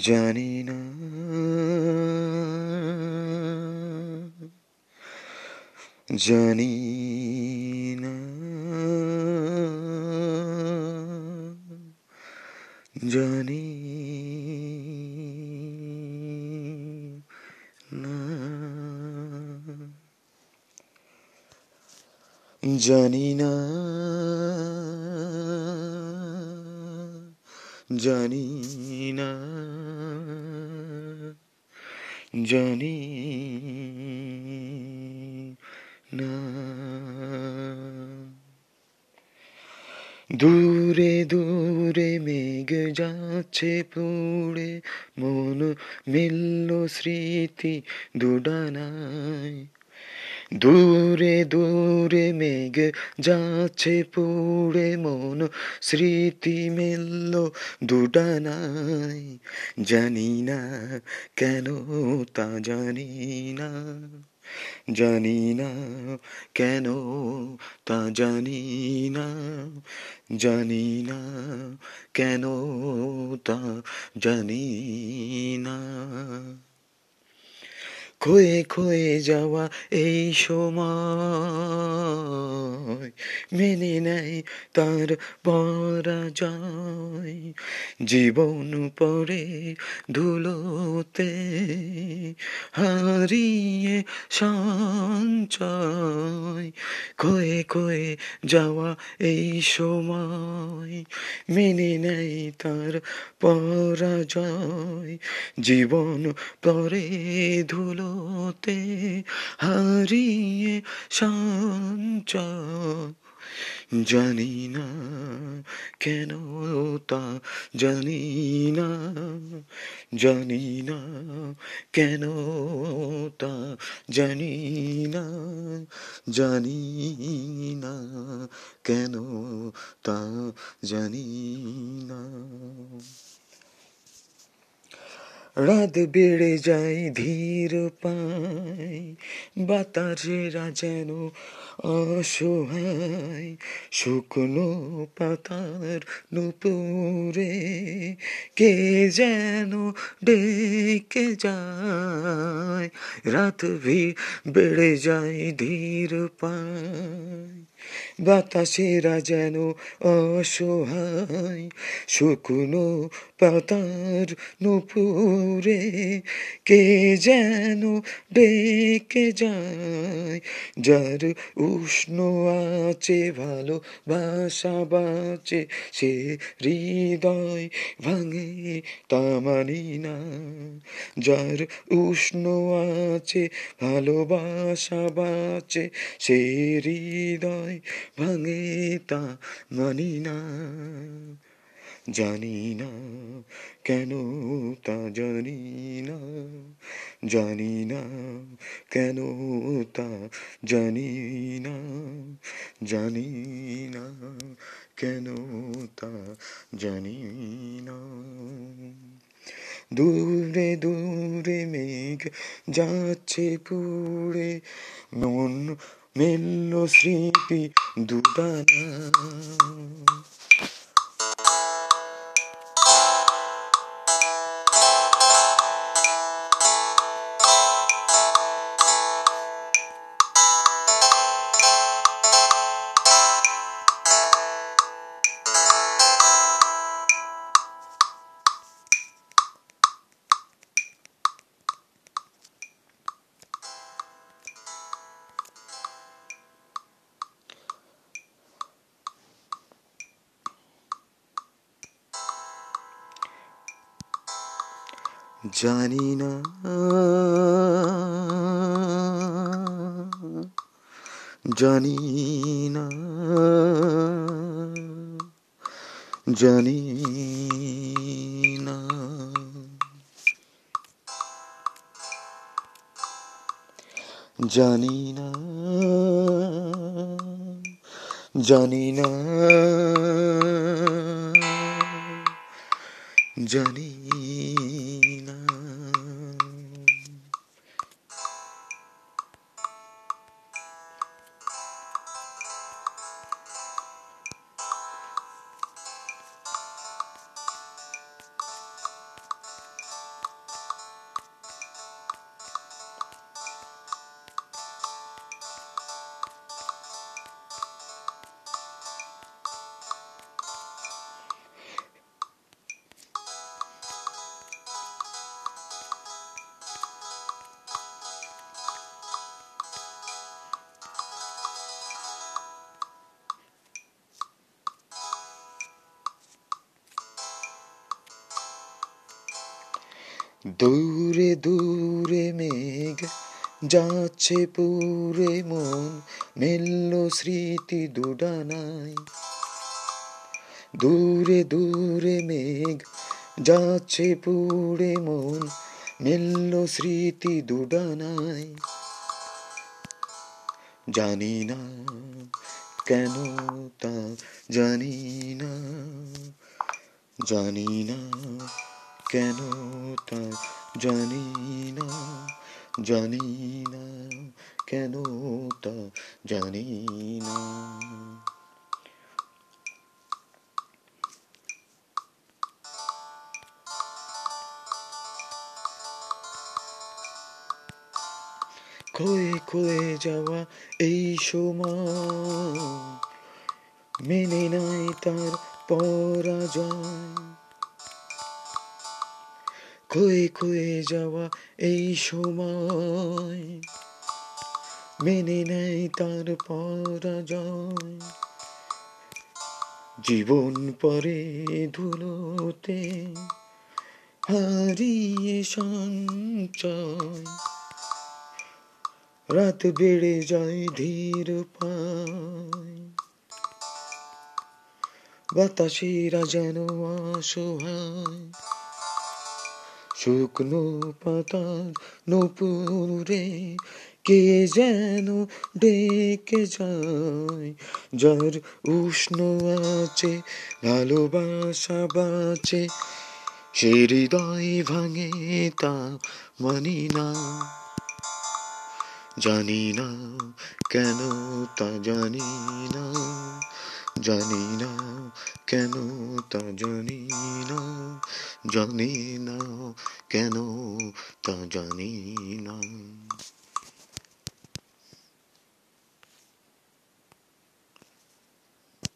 জানি না জানি না জানি না জানি না জানি না জানি না দূরে দূরে মেঘ যাচ্ছে পুড়ে, মন মিলল স্মৃতি দুডানায়। দূরে দূরে মেঘ যাচ্ছে, পুড়ে মন স্মৃতি মেলল দুডানায় জানি না কেন তা জানি না জানি না কেন তা জানি না জানি না কেন তা জানি না। ক্ষয়ে ক্ষয়ে যাওয়া এই সময় মেনে নেয় তার পরাজয়। জীবন পরে ধুলোতে হারিয়ে সঞ্চয়। ক্ষয়ে ক্ষয়ে যাওয়া এই সময় মেনে নেয় তার পরাজয়। জীবন পরে ধুলোতে হারিয়ে সঞ্চয় জানি না কেন তা জানি না জানি না কেন তা জানি না জানি না কেন তা জানি না রাত বেড়ে যায় ধীর পায়। বাতাসেরা যেন অসহায় শুকনো পাতার নুপুরে কে যেন ডেকে যায়? রাত ভি বেড়ে যায় ধীর পায়। বাতাসেরা যেন অসহায় শুকনো পাতার নুপুরে কে যেন ডেকে যায়? যার উষ্ণ আছে, ভালো বাসা বাঁচে, সে হৃদয় ভাঙে তা মানি না। যার উষ্ণ আছে ভালোবাসা বাঁচে, সে হৃদয় ভাঙে তা মানি না। জানি না কেন তা জানি না জানি না কেন তা জানি না জানি না কেন তা জানি না দূরে দূরে মেঘ যাচ্ছে পুড়ে, মন মেলল স্মৃতি দুদানা। জানি না। জানি না। জানি না। জানি না। জানি না। জানি দূরে দূরে মেঘ যাচ্ছে পুরে মন, মেলল স্মৃতি দুডানায়। দূরে দূরে মেঘ যাচ্ছে পুরে মন, মেলল স্মৃতি দুডানায়। জানি না কেন তা জানি না জানি না কেন তা জানি না জানি না কেন তা জানি না। ক্ষয়ে ক্ষয়ে যাওয়া এই সময়, মেনে নাই তার পরাজয়। ক্ষয়ে ক্ষয়ে যাওয়া এই সময়। মেনে নেয় তার পরাজয়। জীবন পরে ধুলোতে হারিয়ে সঞ্চয়। রাত বেড়ে যায় ধীর পায়। বাতাসেরা যেন অসহায়। শুকনো পাতার নপুরে কে যেন ডেকে যায়। যার উষ্ণ আছে ভালোবাসা বাঁচে সে হৃদয় ভাঙে তা মানি না। জানি না কেন তা জানি না জানি না কেন তা জানি না জানি না কেন তা জানি না।